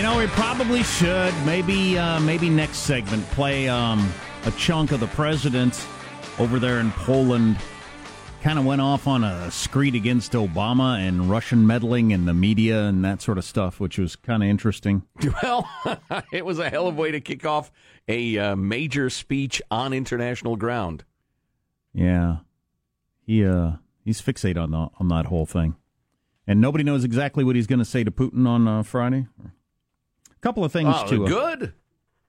You know, we probably should maybe uh, maybe next segment play um, a chunk of the president over there in Poland. Kind of went off on a screed against Obama and Russian meddling and the media and that sort of stuff, which was kind of interesting. Well, it was a hell of a way to kick off a uh, major speech on international ground. Yeah, he uh, he's fixated on the, on that whole thing, and nobody knows exactly what he's going to say to Putin on uh, Friday. Couple of things Oh, to uh, good,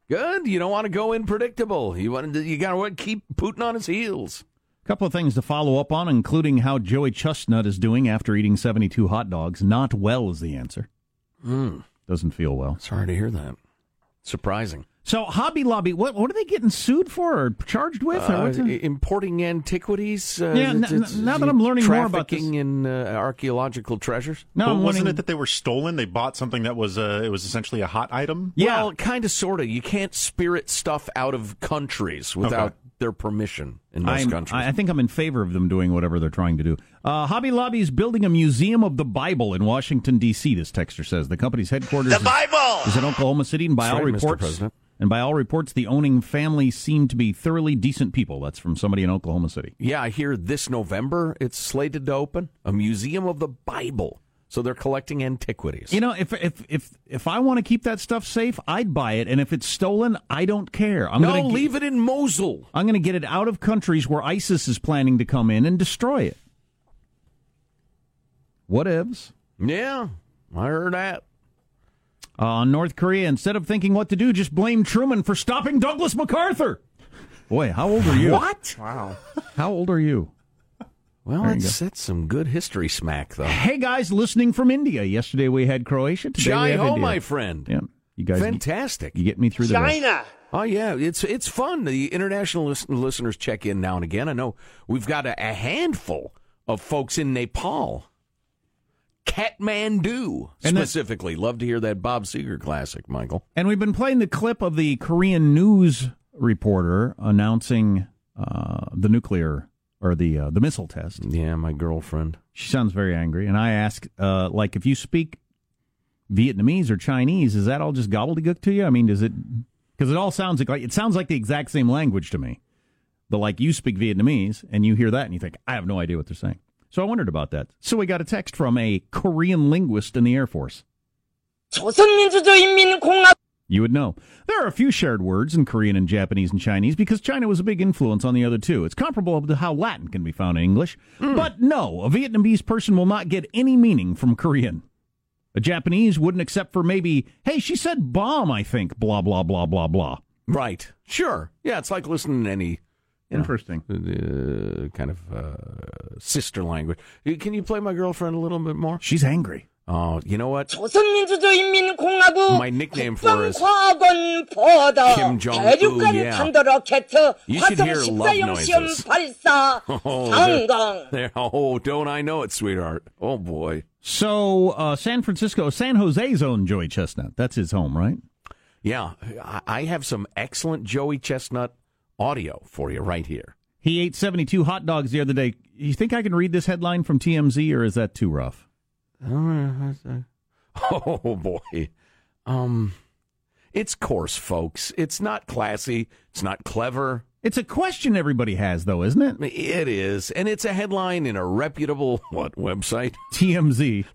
good. You don't want to go in predictable. You want to, you got to keep Putin on his heels. A couple of things to follow up on, including how Joey Chestnut is doing after eating 72 hot dogs. Not well is the answer. Mm, Doesn't feel well. sorry to hear that. Surprising. So, Hobby Lobby, what what are they getting sued for or charged with? or Uh, what's it? importing antiquities. Uh, Yeah, n- it's- now that I'm learning more about trafficking in uh, archaeological treasures. no, But wasn't wanting- it that they were stolen? They bought something that was uh, it was essentially a hot item. Yeah. Well, kind of, sort of. You can't spirit stuff out of countries without Okay. their permission in most I'm- countries. I I think I'm in favor of them doing whatever they're trying to do. Uh, Hobby Lobby is building a museum of the Bible in Washington D.C. This texter says the company's headquarters. The Bible is in Oklahoma City, and by That's all right, Mr. reports, President. And by all reports, the owning family seem to be thoroughly decent people. That's from somebody in Oklahoma City. yeah, I hear this November it's slated to open a museum of the Bible. So they're collecting antiquities. You know, if if if if I want to keep that stuff safe, I'd buy it, and if it's stolen, I don't care. I'm no, gonna get- leave it in Mosul. I'm going to get it out of countries where ISIS is planning to come in and destroy it. What ifs? Yeah, I heard that. Uh, North Korea, instead of thinking what to do, just blame Truman for stopping Douglas MacArthur. Boy, how old are you? What? Wow. How old are you? Well, There you that's, that's some good history smack, though. Hey, guys, listening from India. Yesterday we had Croatia. Today we Jai ho, my friend. Yeah, you guys, Fantastic. you get me through the China. Oh yeah, it's it's fun. The international lis- listeners check in now and again. I know we've got a, a handful of folks in Nepal, Kathmandu And specifically. Love to hear that Bob Seger classic, Michael. And we've been playing the clip of the Korean news reporter announcing uh, the nuclear or the uh, the missile test. Yeah, my girlfriend. She sounds very angry, and I ask, uh, like, if you speak Vietnamese or Chinese, is that all just gobbledygook to you? I mean, does it? Because it all sounds like it sounds like the exact same language to me. But like, you speak Vietnamese, and you hear that, and you think, I have no idea what they're saying. So I wondered about that. So we got a text from a Korean linguist in the Air Force. You would know. There are a few shared words in Korean and Japanese and Chinese because China was a big influence on the other two. It's comparable to how Latin can be found in English. Mm. But no, a Vietnamese person will not get any meaning from Korean. A Japanese wouldn't except for maybe, hey, she said bomb, I think, blah, blah, blah, blah, blah. Right. Sure. Yeah, it's like listening to any Interesting. Know, uh, kind of uh, sister language. Can you play my girlfriend a little bit more? She's angry. Oh, you know what? My nickname for her is Kim Jong Un. Yeah. You should hear love noises. Oh, oh, don't I know it, sweetheart? Oh boy. So uh, San Francisco, San Jose's own Joey Chestnut. That's his home, right? Yeah, I have some excellent Joey Chestnut audio for you right here. He ate 72 hot dogs the other day. You think I can read this headline from TMZ, or is that too rough? Oh boy. Um it's coarse, folks. It's not classy. It's not clever. It's a question everybody has, though, isn't it? It is, and it's a headline in a reputable what website? TMZ.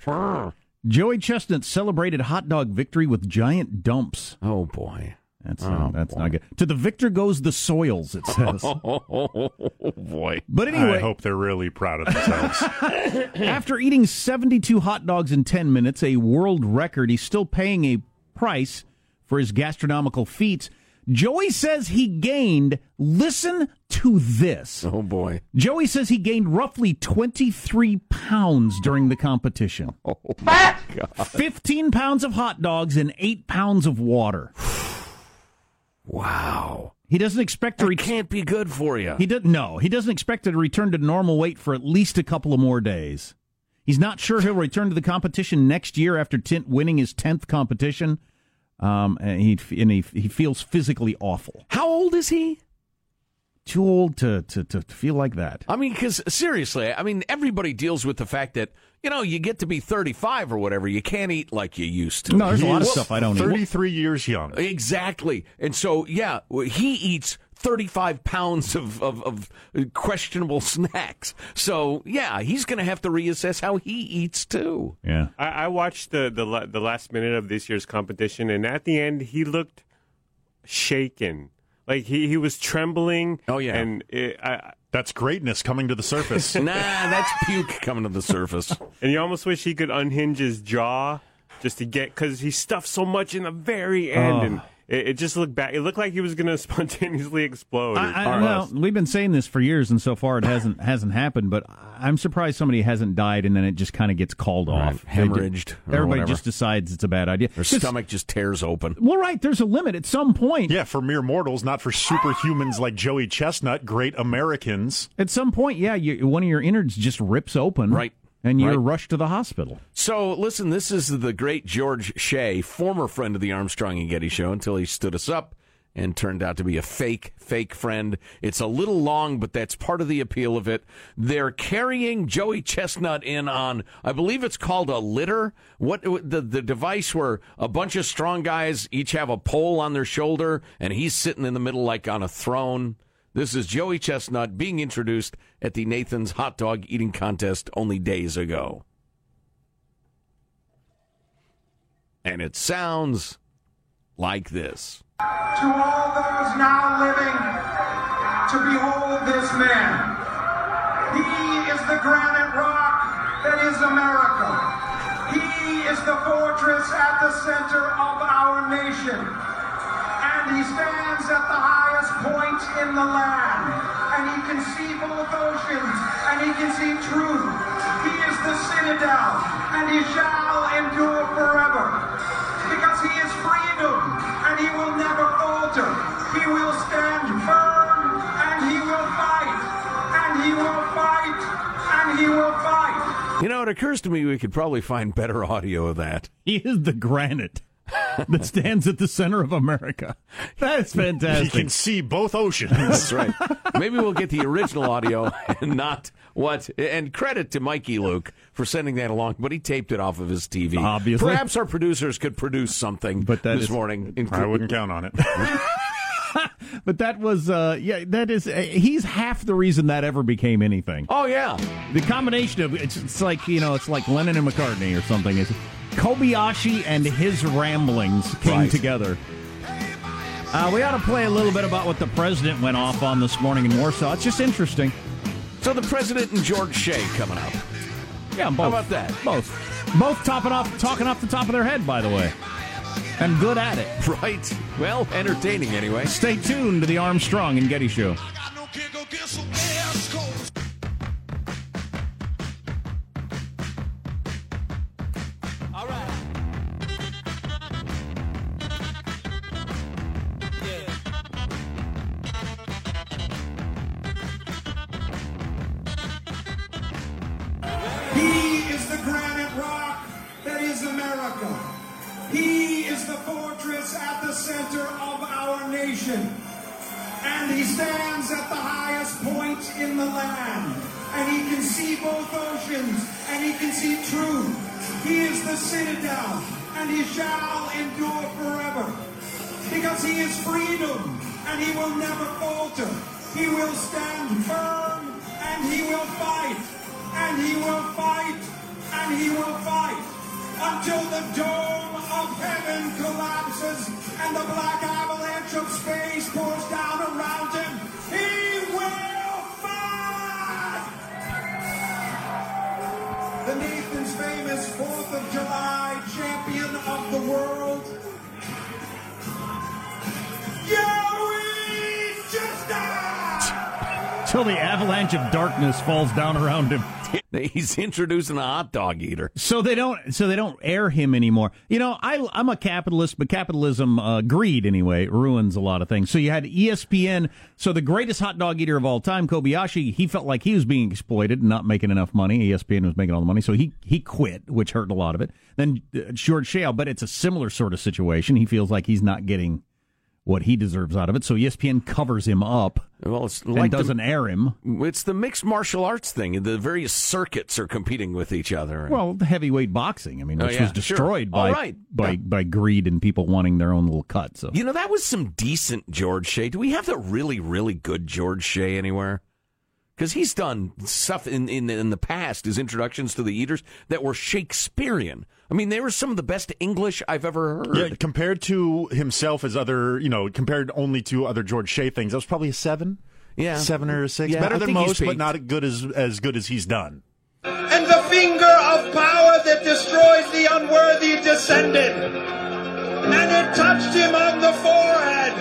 Joey Chestnut celebrated hot dog victory with giant dumps. Oh boy. That's uh, that's not good. To the victor goes the soils. It says. Oh boy. But anyway, I hope they're really proud of themselves. after eating 72 hot dogs in 10 minutes, a world record, he's still paying a price for his gastronomical feats. Joey says he gained, listen to this. Oh boy. Joey says he gained roughly 23 pounds during the competition. Oh, 15 pounds of hot dogs and 8 pounds of water. Wow. He doesn't expect to re- can't be good for you. He doesn't no, he doesn't expect to return to normal weight for at least a couple of more days. He's not sure he'll return to the competition next year after Tint winning his 10th competition. Um, and he and he, he feels physically awful. How old is he? Too old to, to, to feel like that. I mean, because seriously, I mean, everybody deals with the fact that you know you get to be thirty-five or whatever, you can't eat like you used to. No, there's a lot of stuff I don't eat. 33 years young. Exactly, and so yeah, he eats thirty-five pounds of, of, of questionable snacks. So yeah, he's going to have to reassess how he eats too. Yeah. I, I watched the, the the last minute of this year's competition, and at the end, he looked shaken. Like he, he was trembling. Oh, yeah. and it, I, That's greatness coming to the surface. Nah, that's puke coming to the surface. and you almost wish he could unhinge his jaw just to get because he stuffed so much in the very end, oh. and it, it just looked bad. It looked like he was going to spontaneously explode. I, I, well, we've been saying this for years, and so far it hasn't hasn't happened. But I'm surprised somebody hasn't died, and then it just kind of gets called Right, off. Hemorrhaged just- or Everybody whatever. just decides it's a bad idea. Their 'Cause- stomach just tears open. Well, right. There's a limit at some point. yeah, for mere mortals, not for superhumans like Joey Chestnut, great Americans. At some point, yeah, you, one of your innards just rips open. Right. And you're Right. rushed to the hospital. So, listen, this is the great George Shea, former friend of the Armstrong and Getty show until he stood us up and turned out to be a fake, fake friend. It's a little long, but that's part of the appeal of it. They're carrying Joey Chestnut in on, I believe it's called a litter. What the, the device where a bunch of strong guys each have a pole on their shoulder and he's sitting in the middle like on a throne. This is Joey Chestnut being introduced at the Nathan's hot dog eating contest only days ago. And it sounds like this. to all those now living to behold this man. He is the granite rock that is America. He is the fortress at the center of our nation. And he stands at the highest point in the land. And he can see both oceans and he can see truth. He is the citadel and he shall endure forever because he is freedom and he will never falter. He will stand firm and he will fight and he will fight and he will fight. You know, it occurs to me we could probably find better audio of that. He is the granite that stands at the center of America. That is fantastic. You can see both oceans. That's right. Maybe we'll get the original audio and not what. And credit to Mikey Luke for sending that along, but he taped it off of his TV. Obviously. Perhaps our producers could produce something But that this is- morning. I wouldn't count on it. But that was, uh, yeah, that is, uh, he's half the reason that ever became anything. Oh, yeah. The combination of, it's, it's like, you know, it's like Lennon and McCartney or something. It's Kobayashi and his ramblings came Right. together. Uh, we ought to play a little bit about what the president went off on this morning in Warsaw. It's just interesting. So the president and George Shea coming up. Yeah, both. How about that? Both. Both topping off, talking off the top of their head, by the way. And good at it. Right. Well, entertaining anyway. Stay tuned to the Armstrong and Getty Show. America. He is the fortress at the center of our nation. And he stands at the highest point in the land. And he can see both oceans and he can see truth. He is the citadel and he shall endure forever. Because he is freedom and he will never falter. He will stand firm and he will fight. And he will fight. And he will fight. Until the dome of heaven collapses and the black avalanche of space pours down around him. He will fight! The Nathan's famous 4th of July champion of the world. Chestnut! Till the avalanche of darkness falls down around him. He's introducing a hot dog eater. So they don't. So they don't air him anymore. You know, I, I'm a capitalist, but capitalism, uh, greed anyway, ruins a lot of things. So you had ESPN. So the greatest hot dog eater of all time, Kobayashi, he felt like he was being exploited and not making enough money. ESPN was making all the money, so he he quit, which hurt a lot of it. Then uh, George Shea, but it's a similar sort of situation. He feels like he's not getting what he deserves out of it, so ESPN covers him up Well, it's like the- doesn't air him. It's the mixed martial arts thing. The various circuits are competing with each other. Well, the heavyweight boxing. I mean, Oh, which yeah, was destroyed All by right. by Yeah. by greed and people wanting their own little cut. So you know, that was some decent George Shea. Do we have the really, really good George Shea anywhere? Because he's done stuff in, in in the past, his introductions to the eaters that were Shakespearean. I mean, they were some of the best English I've ever heard. Yeah, compared to himself as other, you know, compared only to other George Shea things, that was probably a seven. Yeah. seven or a six. Yeah, Better I than most, but not good as as good as he's done. And the finger of power that destroys the unworthy descended. And it touched him on the forehead.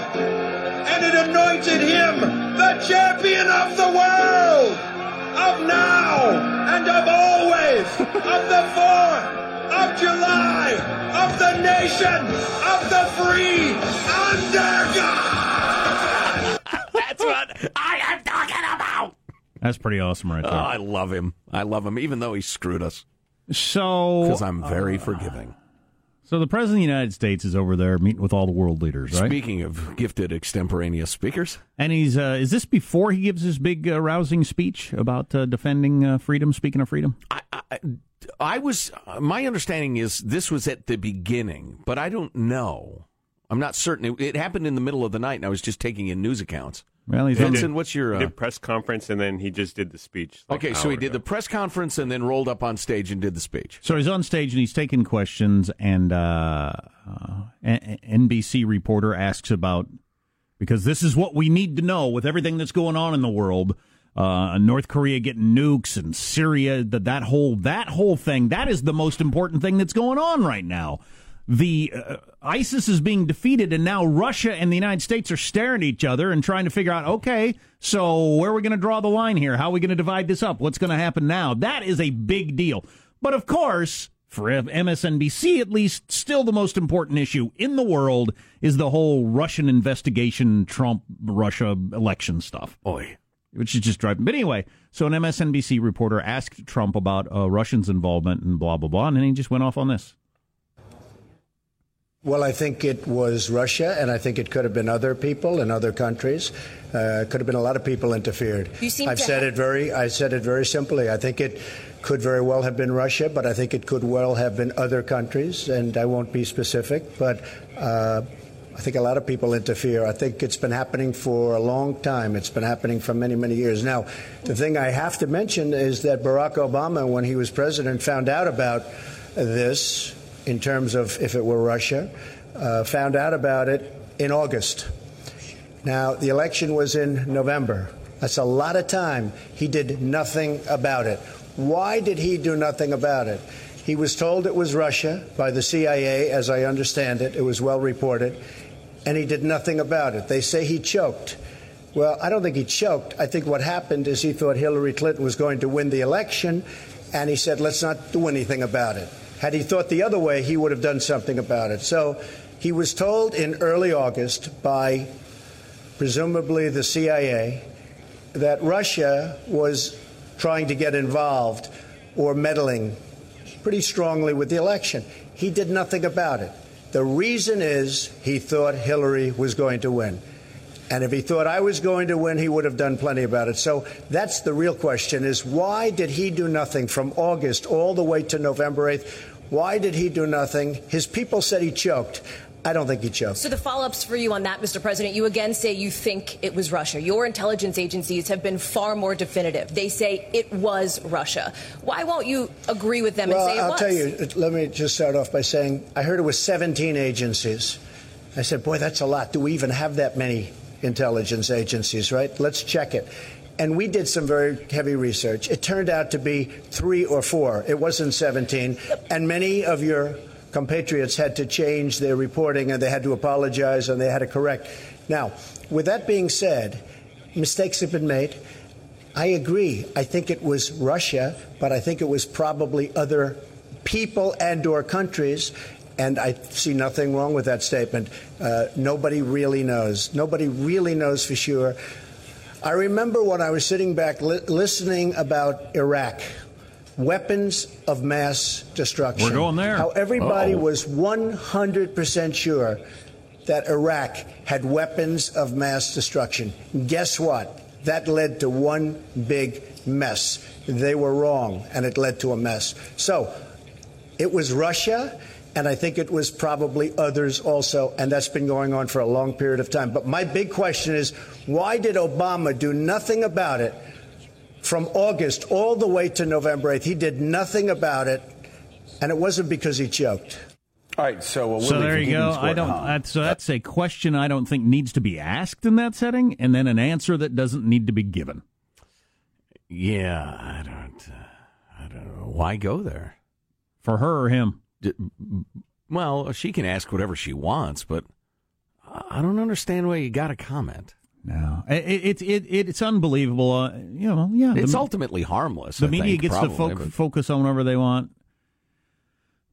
And it anointed him the champion of the world. Of now and of always. Of the 4th of July. Of the nation. Of the free. Under God. That's what I am talking about. that's pretty awesome, right Oh, there. I love him. I love him, even though he screwed us. so, Because I'm very forgiving. so the president of the United States is over there meeting with all the world leaders, right? Speaking of gifted extemporaneous speakers, and he's uh, is this before he gives his big uh, rousing speech about uh, defending uh, freedom, speaking of freedom? I, I, I was my understanding is this was at the beginning, but I don't know. I'm not certain. It, it happened in the middle of the night, and I was just taking in news accounts. Well, he's Vincent, what's your? He Uh, did press conference, and then he just did the speech. like okay, so he did the press conference and then rolled up on stage and did the speech. So he's on stage and he's taking questions, and uh, uh, NBC reporter asks about because this is what we need to know with everything that's going on in the world. Uh, North Korea getting nukes and Syria, that that whole that whole thing. That is the most important thing that's going on right now. The uh, ISIS is being defeated, and now Russia and the United States are staring at each other and trying to figure out, okay, so where are we going to draw the line here? How are we going to divide this up? What's going to happen now? That is a big deal. But of course, for MSNBC at least, still the most important issue in the world is the whole Russian investigation, Trump Russia election stuff. Which is just driving. But anyway, so an MSNBC reporter asked Trump about uh, Russians' involvement and blah blah blah, and then he just went off on this. Well, I think it was Russia, and I think it could have been other people in other countries. Uh, could have been a lot of people interfered. You seem I've said have- it very. I said it very simply. I think it could very well have been Russia, but I think it could well have been other countries, and I won't be specific. But uh, I think a lot of people interfere. I think it's been happening for a long time. It's been happening for many, many years. Now, the thing I have to mention is that Barack Obama, when he was president, found out about this in terms of if it were Russia, uh, found out about it in August. Now, the election was in November. That's a lot of time. He did nothing about it. Why did he do nothing about it? He was told it was Russia by the CIA, as I understand it. It was well reported. And he did nothing about it. They say he choked. Well, I don't think he choked. I think what happened is he thought Hillary Clinton was going to win the election, and he said, let's not do anything about it. Had he thought the other way, he would have done something about it. So he was told in early August by presumably the CIA that Russia was trying to get involved or meddling pretty strongly with the election. He did nothing about it. The reason is he thought Hillary was going to win. And if he thought I was going to win, he would have done plenty about it. So that's the real question is why did he do nothing from August all the way to November 8th? Why did he do nothing? His people said he choked. I don't think he choked. So the follow-ups for you on that, Mr. President, you again say you think it was Russia. Your intelligence agencies have been far more definitive. They say it was Russia. Why won't you agree with them well, and say it was Russia? I'll was? tell you. Let me just start off by saying I heard it was 17 agencies. I said, boy, that's a lot. Do we even have that many intelligence agencies, right? Let's check it. And we did some very heavy research. It turned out to be three or four. It wasn't 17. And many of your compatriots had to change their reporting and they had to apologize and they had to correct. Now, with that being said, mistakes have been made. I agree. I think it was Russia, but I think it was probably other people and or countries. And I see nothing wrong with that statement. Uh, nobody really knows. Nobody really knows for sure. I remember when I was sitting back li- listening about Iraq, weapons of mass destruction. We're going there. How everybody Uh-oh. was 100% sure that Iraq had weapons of mass destruction. Guess what? That led to one big mess. They were wrong, and it led to a mess. So it was Russia, and I think it was probably others also, and that's been going on for a long period of time. But my big question is why did Obama do nothing about it from August all the way to November 8th? He did nothing about it, and it wasn't because he choked. All right, so uh, So there you go. Keeping I don't. huh? That's, so that's a question I don't think needs to be asked in that setting, and then an answer that doesn't need to be given. Yeah, I don't. Uh, I don't know why go there. For her or him? D- Well, she can ask whatever she wants, but I I don't understand why you got to comment. No, it, it, it, it's unbelievable. Uh, you know, yeah, It's the, ultimately harmless. the I media think, gets probably, to fo- but- focus on whatever they want,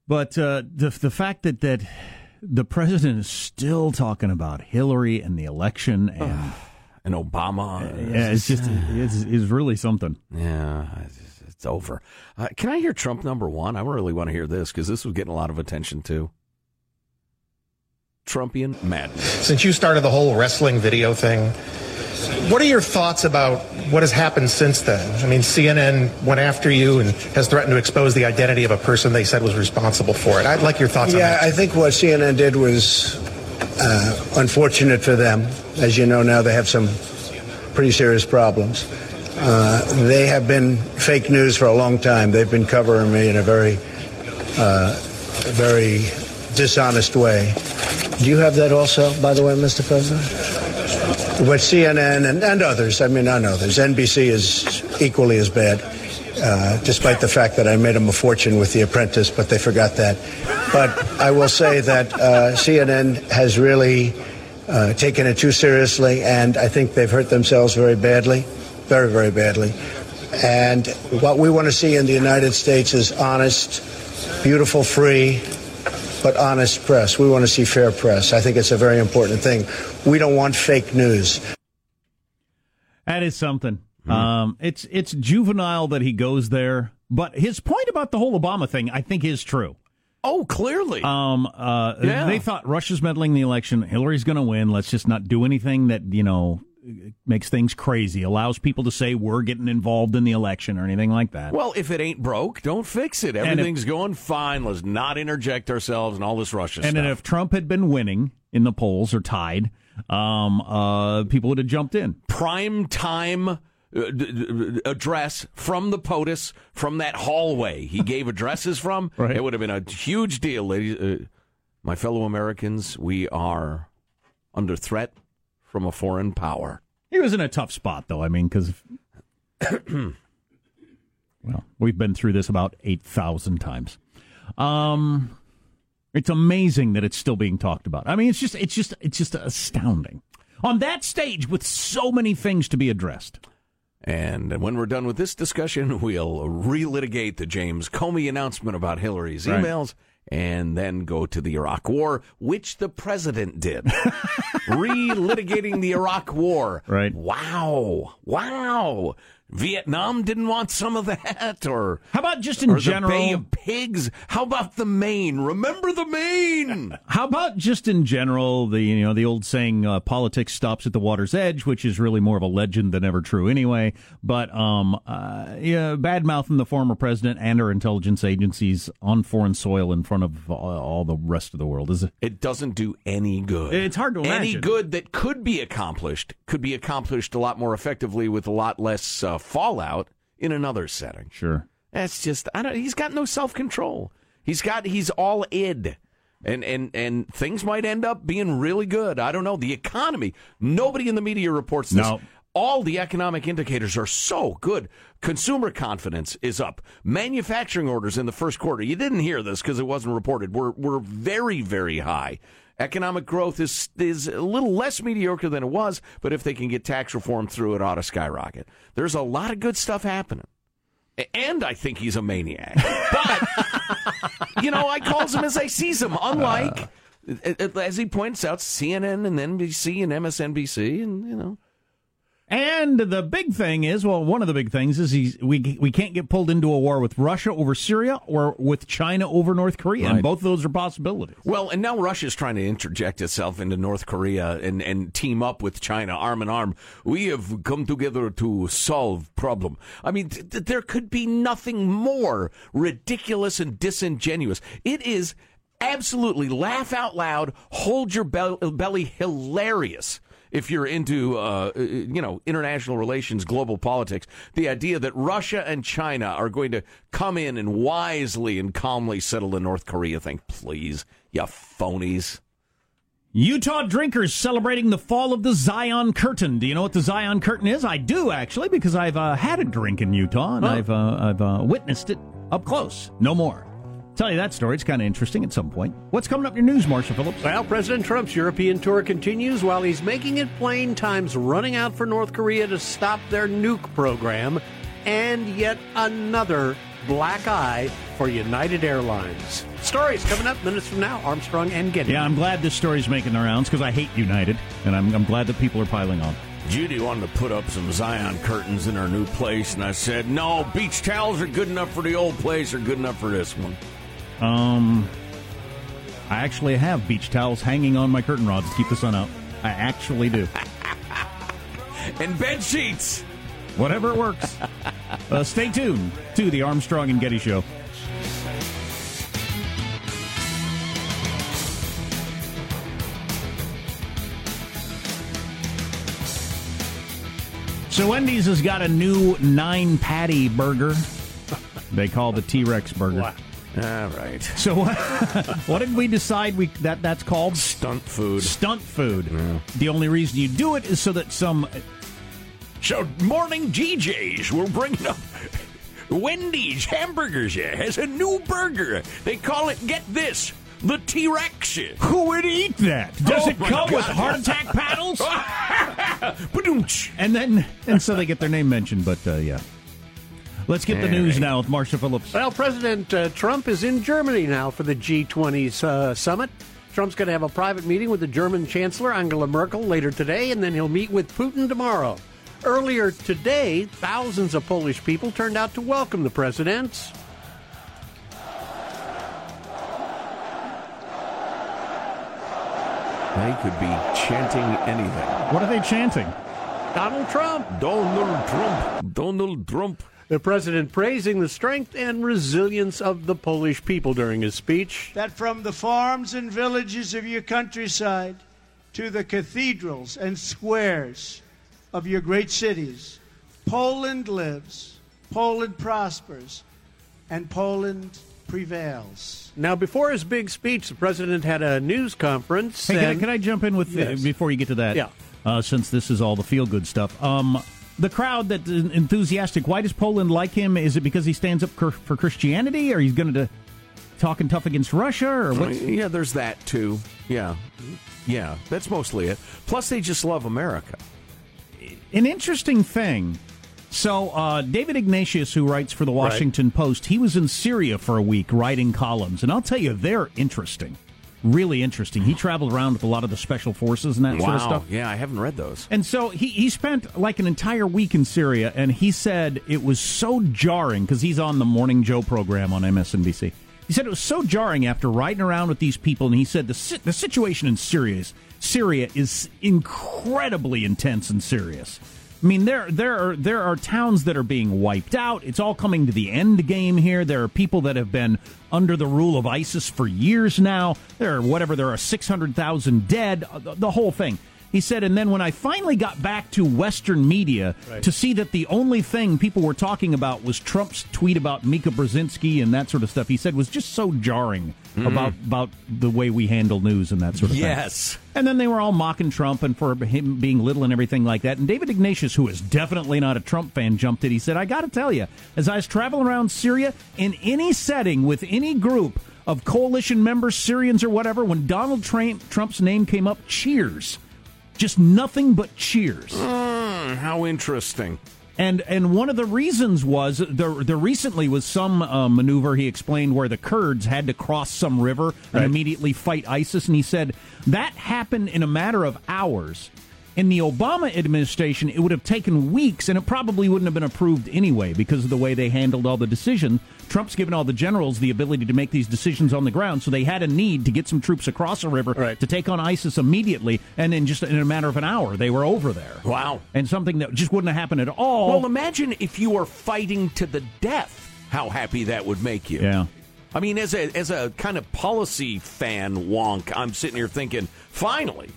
but uh, the the fact that that the president is still talking about Hillary and the election and and Obama. yeah, it's just it's, it's really something. Yeah, it's, it's over. Uh, can I hear Trump number one? I really want to hear this because this was getting a lot of attention too. Trumpian madness. Since you started the whole wrestling video thing, what are your thoughts about what has happened since then? I mean, CNN went after you and has threatened to expose the identity of a person they said was responsible for it. I'd like your thoughts on that. Yeah. I think what CNN did was uh, unfortunate for them. As you know now, they have some pretty serious problems. Uh, they have been fake news for a long time. They've been covering me in a very, uh, very dishonest way. Do you have that also, by the way, Mr. President? What CNN and, and others, I mean, not others, NBC is equally as bad, uh, despite the fact that I made them a fortune with The Apprentice, but they forgot that. But I will say that uh, CNN has really uh, taken it too seriously, and I think they've hurt themselves very badly, very, very badly. And what we want to see in the United States is honest, beautiful, free, but honest press. We want to see fair press. I think it's a very important thing. We don't want fake news. That is something. Um, it's it's juvenile that he goes there, but his point about the whole Obama thing, I think, is true. Oh, clearly. Um, uh, Yeah. they thought Russia's meddling in the election. Hillary's going to win. Let's just not do anything that you know makes things crazy, allows people to say we're getting involved in the election or anything like that. well, if it ain't broke, don't fix it. if- Everything's going fine. Let's not interject ourselves and all this Russia and stuff. then if Trump had been winning in the polls or tied, um, uh, people would have jumped in. prime time uh, address from the POTUS from that hallway he gave addresses from, Right. it would have been a huge deal, ladies. Uh, my fellow Americans, we are under threat from a foreign power. He was in a tough spot, though. I mean, because well, we've been through this about eight thousand times. Um, it's amazing that it's still being talked about. I mean, it's just, it's just, it's just astounding on that stage with so many things to be addressed. And when we're done with this discussion, we'll relitigate the James Comey announcement about Hillary's Right. emails and then go to the Iraq War, which the president did. Relitigating the Iraq War. Right. Wow. Wow. Vietnam didn't want some of that, or How about just in general? the Bay of Pigs. How about the Maine? Remember the Maine? How about just in general the you know the old saying uh, politics stops at the water's edge, which is really more of a legend than ever true anyway. But um, uh, yeah, bad mouthing the former president and our intelligence agencies on foreign soil in front of all, all the rest of the world is It It doesn't do any good. It's hard to Any good that could be accomplished could be accomplished a lot more effectively with a lot less uh, fallout in another setting. sure. That's just I don't. He's got no self control. He's got he's all id, and and and things might end up being really good. I don't know the economy. Nobody in the media reports this. No. All the economic indicators are so good. Consumer confidence is up. Manufacturing orders in the first quarter. You didn't hear this because it wasn't reported. Were were very very high. Economic growth is is a little less mediocre than it was, but if they can get tax reform through, it ought to skyrocket. There's a lot of good stuff happening. And I think he's a maniac. But, you know, I calls him as I sees him, unlike, uh. as he points out, CNN and NBC and MSNBC, and, you know. And the big thing is, well, one of the big things is he's, we we can't get pulled into a war with Russia over Syria or with China over North Korea, and both of those are possibilities. Well, and now Russia's trying to interject itself into North Korea and, and team up with China arm in arm. We have come together to solve problem. I mean, th- th- there could be nothing more ridiculous and disingenuous. It is absolutely laugh out loud, hold your bel- belly hilarious. If you're into, uh, you know, international relations, global politics, the idea that Russia and China are going to come in and wisely and calmly settle the North Korea thing, please, you phonies. Utah drinkers celebrating the fall of the Zion Curtain. Do you know what the Zion Curtain is? I do actually, because I've uh, had a drink in Utah and I've uh, I've uh, witnessed it up close. No more. Tell you that story. It's kind of interesting at some point. What's coming up in your news, Marshall Phillips? Well, President Trump's European tour continues while he's making it plain time's running out for North Korea to stop their nuke program, and yet another black eye for United Airlines. Stories coming up minutes from now. Armstrong and Getty. Yeah, I'm glad this story's making the rounds because I hate United, and I'm, I'm glad that people are piling on. Judy wanted to put up some Zion curtains in her new place, and I said, no, beach towels are good enough for the old place, are good enough for this one. Um, I actually have beach towels hanging on my curtain rods to keep the sun out. I actually do. And bed sheets. Whatever works. uh, stay tuned to the Armstrong and Getty Show. So Wendy's has got a new nine patty burger. They call the T Rex burger. Wow. All right. So what did we decide we that that's called? Stunt food. Stunt food. The only reason you do it is so that some So, morning DJs, will bring up Wendy's Hamburgers yeah, has a new burger. They call it, get this, the T Rex. who would eat that? Does Oh it come with God. heart attack paddles? And then and so they get their name mentioned. But uh, yeah, let's get the news right. now with Marshall Phillips. Well, President uh, Trump is in Germany now for the G20 uh, summit. Trump's going to have a private meeting with the German Chancellor Angela Merkel later today, and then he'll meet with Putin tomorrow. Earlier today, thousands of Polish people turned out to welcome the president. They could be chanting anything. What are they chanting? Donald Trump. Donald Trump. Donald Trump. The president praising the strength and resilience of the Polish people during his speech. that from the farms and villages of your countryside to the cathedrals and squares of your great cities, Poland lives, Poland prospers, and Poland prevails. Now, before his big speech, the president had a news conference. Hey, can I, can I jump in with Yes. uh, before you get to that? Yeah. Uh, since this is all the feel good stuff. Um, the crowd that is enthusiastic. Why does Poland like him? Is it because he stands up for, for Christianity, or he's going to talking tough against Russia, or what? Yeah, there's that too. Yeah. Yeah, that's mostly it. Plus, they just love America. An interesting thing. So, uh, David Ignatius, who writes for the Washington Post, he was in Syria for a week writing columns, and I'll tell you, they're interesting. Really interesting. He traveled around with a lot of the special forces and that wow. sort of stuff. Yeah, I haven't read those. And so he, he spent like an entire week in Syria, and he said it was so jarring because he's on the Morning Joe program on MSNBC. He said it was so jarring after riding around with these people, and he said the the situation in Syria is, Syria is incredibly intense and serious. I mean, there there are there are towns that are being wiped out. It's all coming to the end game here. There are people that have been under the rule of ISIS for years now. There are whatever there are six hundred thousand dead. uh, The, the whole thing. He said, and then when I finally got back to Western media Right. to see that the only thing people were talking about was Trump's tweet about Mika Brzezinski and that sort of stuff, he said was just so jarring Mhm. about about the way we handle news and that sort of thing. Yes. And then they were all mocking Trump and for him being little and everything like that. And David Ignatius, who is definitely not a Trump fan, jumped in. He said, I got to tell you, as I was traveling around Syria, in any setting with any group of coalition members, Syrians or whatever, when Donald Trump, Trump's name came up, cheers. Just nothing but cheers. Mm, how interesting. And and one of the reasons was there there recently was some uh, maneuver he explained where the Kurds had to cross some river and immediately fight ISIS, and he said that happened in a matter of hours. In the Obama administration, it would have taken weeks, and it probably wouldn't have been approved anyway because of the way they handled all the decision. Trump's given all the generals the ability to make these decisions on the ground, so they had a need to get some troops across a river to take on ISIS immediately, and in just in a matter of an hour, they were over there. Wow. And something that just wouldn't have happened at all. Well, imagine if you were fighting to the death. How happy that would make you. Yeah. I mean, as a as a kind of policy fan wonk, I'm sitting here thinking, finally.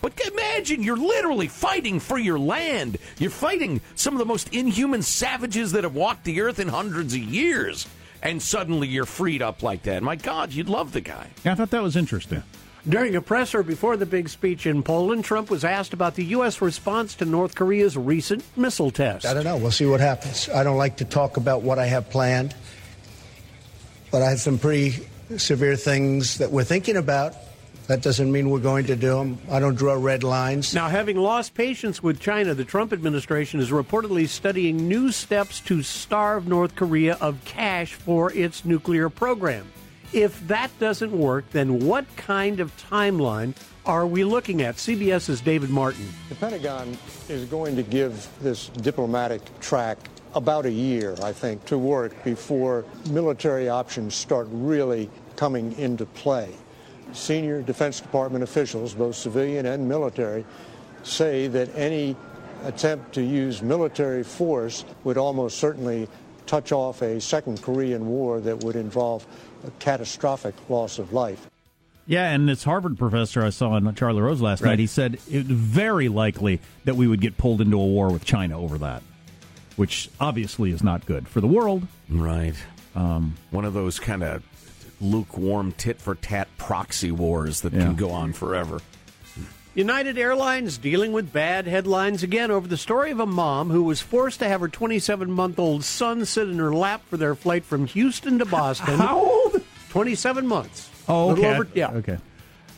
But imagine you're literally fighting for your land. You're fighting some of the most inhuman savages that have walked the earth in hundreds of years. And suddenly you're freed up like that. My God, you'd love the guy. Yeah, I thought that was interesting. During a presser before the big speech in Poland, Trump was asked about the U.S. response to North Korea's recent missile test. I don't know. We'll see what happens. I don't like to talk about what I have planned, but I have some pretty severe things that we're thinking about. That doesn't mean we're going to do them. I don't draw red lines. Now, having lost patience with China, the Trump administration is reportedly studying new steps to starve North Korea of cash for its nuclear program. If that doesn't work, then what kind of timeline are we looking at? CBS's David Martin. The Pentagon is going to give this diplomatic track about a year, I think, to work before military options start really coming into play. Senior Defense Department officials, both civilian and military, say that any attempt to use military force would almost certainly touch off a second Korean War that would involve a catastrophic loss of life. Yeah, and this Harvard professor I saw on Charlie Rose last Right. night, he said it's very likely that we would get pulled into a war with China over that, which obviously is not good for the world. Right. Um, One of those kind of lukewarm tit for tat proxy wars that Yeah. can go on forever. United Airlines dealing with bad headlines again over the story of a mom who was forced to have her 27 month old son sit in her lap for their flight from Houston to Boston. How old? 27 months. Oh, okay. over- yeah. Okay.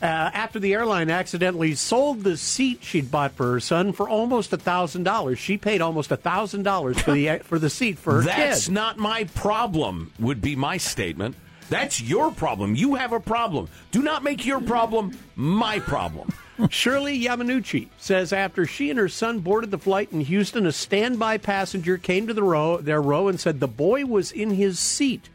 Uh, after the airline accidentally sold the seat she'd bought for her son for almost a thousand dollars, she paid almost a thousand dollars for the for the seat for her That's kid. not my problem, would be my statement. That's your problem. You have a problem. Do not make your problem my problem. Shirley Yamauchi says after she and her son boarded the flight in Houston, a standby passenger came to the row, their row and said the boy was in his seat.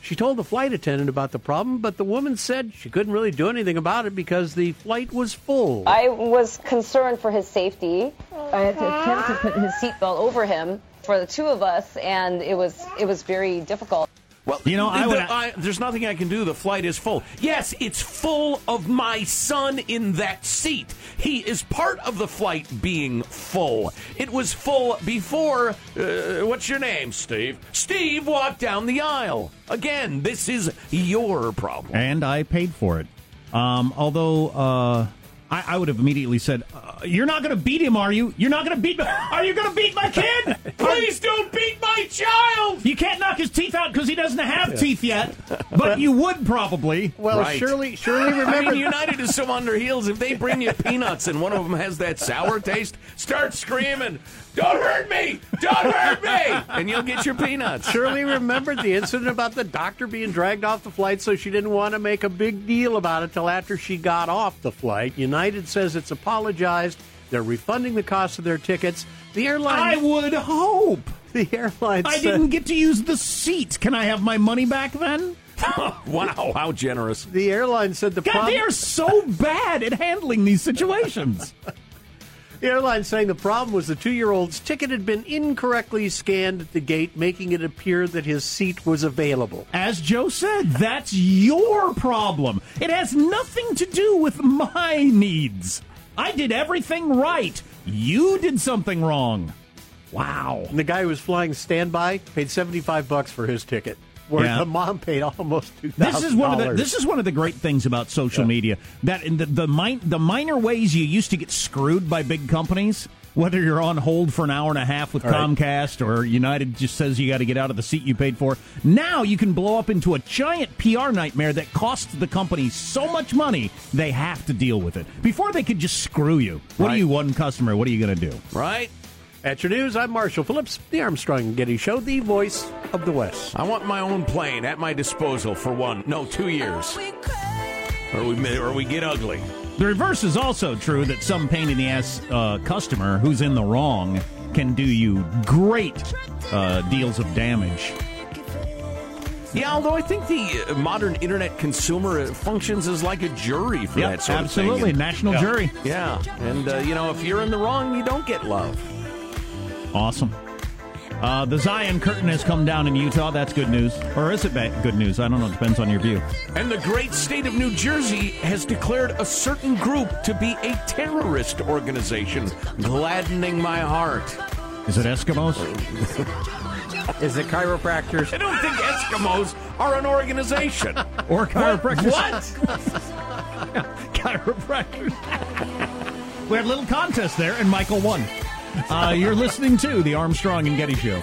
She told the flight attendant about the problem, but the woman said she couldn't really do anything about it because the flight was full. I was concerned for his safety. I had to attempt to put his seatbelt over him for the two of us, and it was it was very difficult. Well, You know, I the- would- I- there's nothing I can do. The flight is full. Yes, it's full of my son in that seat. He is part of the flight being full. It was full before. Uh, what's your name, Steve? Steve walked down the aisle. Again, this is your problem. And I paid for it. Um, although uh, I, I would have immediately said, uh, "You're not going to beat him, are you? You're not going to beat. Are you going to beat my kid? Please don't beat my child. You can't knock his teeth out because he doesn't have teeth yet, but you would probably. Well, Right. Shirley, Shirley, I mean, United is so on their heels. If they bring you peanuts and one of them has that sour taste, start screaming, Don't hurt me! Don't hurt me! And you'll get your peanuts. Shirley remembered the incident about the doctor being dragged off the flight, so she didn't want to make a big deal about it till after she got off the flight. United says it's apologized. They're refunding the cost of their tickets. The airline. I would hope. The airline. I said- didn't get to use the seat. Can I have my money back then? wow, how generous. The airline said the God, problem. they are so bad at handling these situations. The airline saying the problem was the two year old's ticket had been incorrectly scanned at the gate, making it appear that his seat was available. As Joe said, that's your problem. It has nothing to do with my needs. I did everything right. You did something wrong. Wow. And the guy who was flying standby paid 75 bucks for his ticket, where Yeah. the mom paid almost $2,000. This is one of the this is one of the great things about social media that in the the, min, the minor ways you used to get screwed by big companies. Whether you're on hold for an hour and a half with Right. Comcast or United just says you got to get out of the seat you paid for, now you can blow up into a giant PR nightmare that costs the company so much money they have to deal with it. Before they could just screw you. What Right. are you, one customer? What are you going to do? Right? At your news, I'm Marshall Phillips, the Armstrong and Getty Show, the voice of the West. I want my own plane at my disposal for one, no, two years. Or we, or we get ugly. The reverse is also true that some pain in the ass uh, customer who's in the wrong can do you great uh, deals of damage. Yeah, although I think the uh, modern internet consumer uh, functions as like a jury for Yep, that sort absolutely. of thing. And- National yeah. jury. Yeah, and uh, you know, if you're in the wrong, you don't get love. Awesome. Uh, the Zion curtain has come down in Utah. That's good news. Or is it bad, good news? I don't know. It depends on your view. And the great state of New Jersey has declared a certain group to be a terrorist organization, gladdening my heart. Is it Eskimos? Is it chiropractors? I don't think Eskimos are an organization. Or chiropractors? What? chiropractors. we had a little contest there, and Michael won. Uh, you're listening to the Armstrong and Getty Show.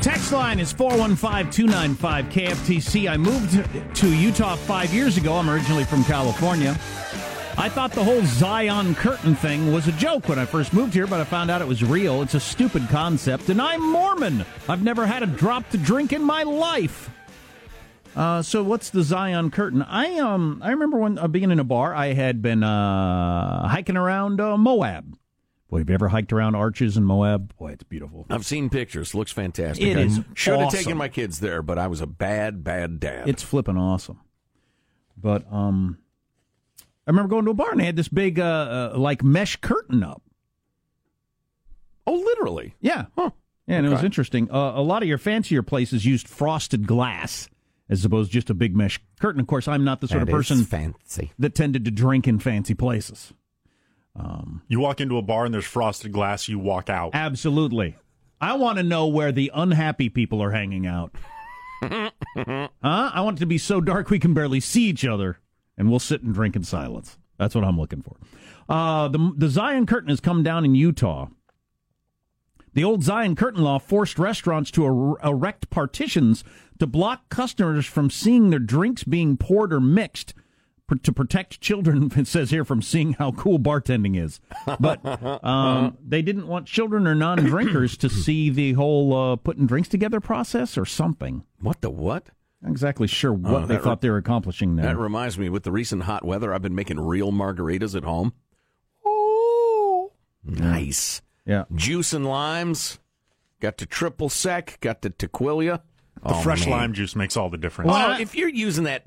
Text line is 415 295 KFTC. I moved to Utah five years ago. I'm originally from California. I thought the whole Zion curtain thing was a joke when I first moved here, but I found out it was real. It's a stupid concept, and I'm Mormon. I've never had a drop to drink in my life. Uh, so what's the Zion curtain? I um I remember when uh, being in a bar, I had been uh, hiking around uh, Moab. Boy, have you ever hiked around Arches in Moab? Boy, it's beautiful. I've seen pictures. Looks fantastic. It I is Should have taken my kids there, but I was a bad, bad dad. It's flipping awesome. But um, I remember going to a bar and they had this big uh, uh like mesh curtain up. oh, literally. Yeah, yeah, and it was interesting. Uh, a lot of your fancier places used frosted glass as opposed to just a big mesh curtain. Of course, I'm not the sort That of person fancy. that tended to drink in fancy places. You walk into a bar and there's frosted glass, you walk out. Absolutely. I want to know where the unhappy people are hanging out. huh? I want it to be so dark we can barely see each other, and we'll sit and drink in silence. That's what I'm looking for. Uh, the the Zion curtain has come down in Utah. The old Zion curtain law forced restaurants to er- erect partitions to block customers from seeing their drinks being poured or mixed to protect children, it says here, from seeing how cool bartending is. But um, they didn't want children or non drinkers to see the whole uh, putting drinks together process or something. What the what? Not exactly sure oh, what Oh, they thought re- they were accomplishing there. That reminds me, with the recent hot weather, I've been making real margaritas at home. Oh, nice. Yeah. Juice and limes. Got the triple sec. Got the tequila. The Oh, fresh man. lime juice makes all the difference. Oh, if you're using that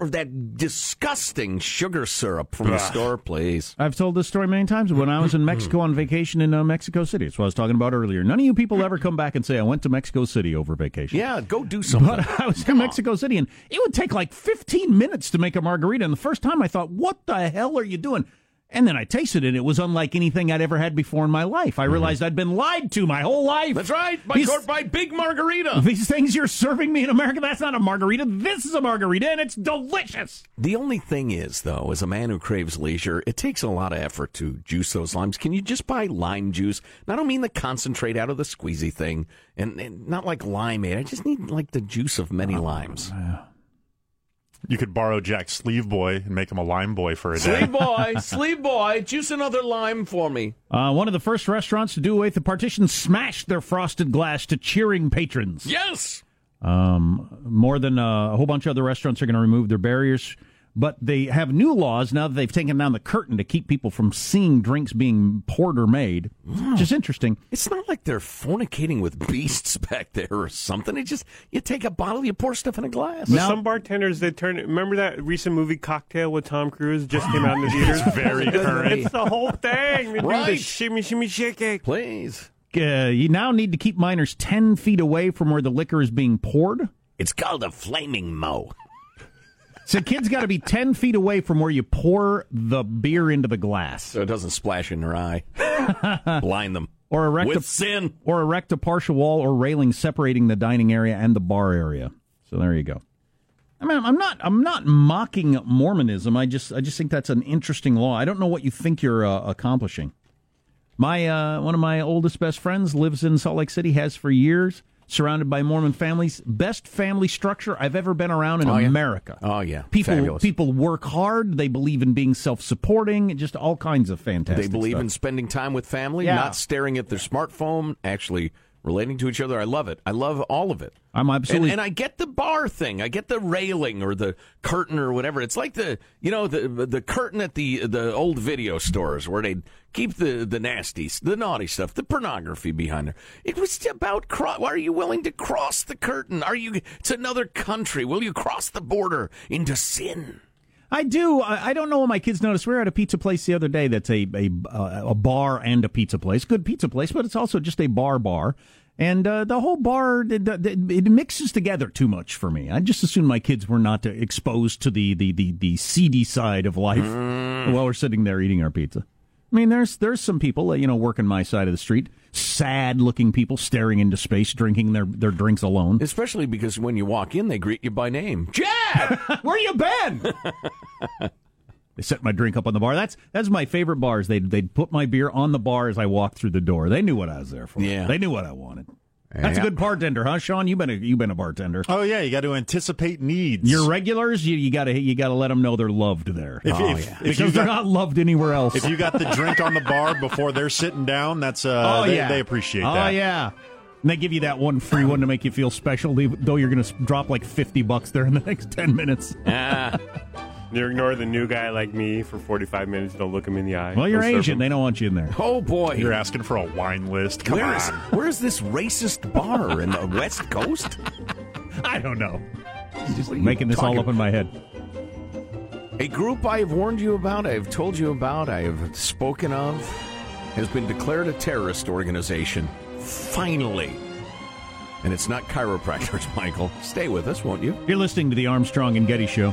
that disgusting sugar syrup from the store, please. I've told this story many times. When I was in Mexico on vacation in uh, Mexico City, that's what I was talking about earlier. None of you people ever come back and say, I went to Mexico City over vacation. Yeah, go do something. But I was in Mexico City, and it would take like 15 minutes to make a margarita. And the first time I thought, what the hell are you doing? And then I tasted it. It was unlike anything I'd ever had before in my life. I realized I'd been lied to my whole life. Mm-hmm. That's right. By, These- court, by Big Margarita. These things you're serving me in America, that's not a margarita. This is a margarita, and it's delicious. The only thing is, though, as a man who craves leisure, it takes a lot of effort to juice those limes. Can you just buy lime juice? And I don't mean the concentrate out of the squeezy thing, and, and not like limeade. I just need like the juice of many limes. You could borrow Jack's sleeve boy and make him a lime boy for a day. Sleeve boy, sleeve boy, juice another lime for me. Uh, one of the first restaurants to do away with the partition smashed their frosted glass to cheering patrons. Yes. Um, more than uh, a whole bunch of other restaurants are going to remove their barriers, but they have new laws now that they've taken down the curtain to keep people from seeing drinks being poured or made, which is interesting. It's not like they're fornicating with beasts back there or something. It just you take a bottle, you pour stuff in a glass. But some bartenders they turn. Remember that recent movie Cocktail with Tom Cruise just came out in the theaters. very current. It's the whole thing. They do the Right. shimmy, shimmy, shake it. Please. Uh, you now need to keep minors 10 feet away from where the liquor is being poured. It's called a flaming Moe. So kids got to be 10 feet away from where you pour the beer into the glass. So it doesn't splash in their eye. Blind them. Or erect With a, sin. Or erect a partial wall or railing separating the dining area and the bar area. So there you go. I mean, I'm not. I'm not mocking Mormonism. I just. I just think that's an interesting law. I don't know what you think you're uh, accomplishing. My uh, one of my oldest best friends lives in Salt Lake City. Has for years. Surrounded by Mormon families. Best family structure I've ever been around in Oh, yeah. America. Oh yeah, People Fabulous. people work hard. They believe in being self-supporting. Just all kinds of fantastic. They believe stuff. in spending time with family, Yeah. not staring at their smartphone, actually relating to each other. I love it. I love all of it. I'm absolutely. And, and I get the bar thing. I get the railing or the curtain or whatever. It's like the you know the the curtain at the the old video stores where they keep the the nasty, the naughty stuff, the pornography behind there. It was about why are you willing to cross the curtain? Are you? It's another country. Will you cross the border into sin? I do. I, don't know what my kids notice. We were at a pizza place the other day that's a a, uh, a bar and a pizza place. Good pizza place, but it's also just a bar bar. And uh, the whole bar it, it mixes together too much for me. I just assumed my kids were not exposed to the, the, the, the seedy side of life while we're sitting there eating our pizza. I mean, there's there's some people, uh, you know, working my side of the street, sad looking people staring into space, drinking their, their drinks alone. Especially because when you walk in, they greet you by name. Jack, where you been? They set my drink up on the bar. That's that's my favorite bars. They'd they'd put my beer on the bar as I walked through the door. They knew what I was there for. Yeah. they knew what I wanted. That's Yeah. a good bartender, huh, Sean? You've been a you've been a bartender. Oh yeah, you got to anticipate needs. Your regulars, you, you gotta you gotta let them know they're loved there. If- oh, if- yeah. if because you they're got- not loved anywhere else. If you got the drink on the bar before they're sitting down, that's uh, oh they, yeah, they appreciate oh, that. Oh yeah. And they give you that one free one to make you feel special, though you're going to drop like fifty bucks there in the next ten minutes. Ah. You ignore the new guy like me for 45 minutes. Don't look him in the eye. Well, you're Don't serve Asian; him. they don't want you in there. Oh boy, You're asking for a wine list. Come Where on. is where is this racist bar in the West Coast? I don't know. Just What are you making this all up in my head. A group I have warned you about, I have told you about, I have spoken of, has been declared a terrorist organization. Finally. And it's not chiropractors, Michael. Stay with us, won't you? You're listening to the Armstrong and Getty Show.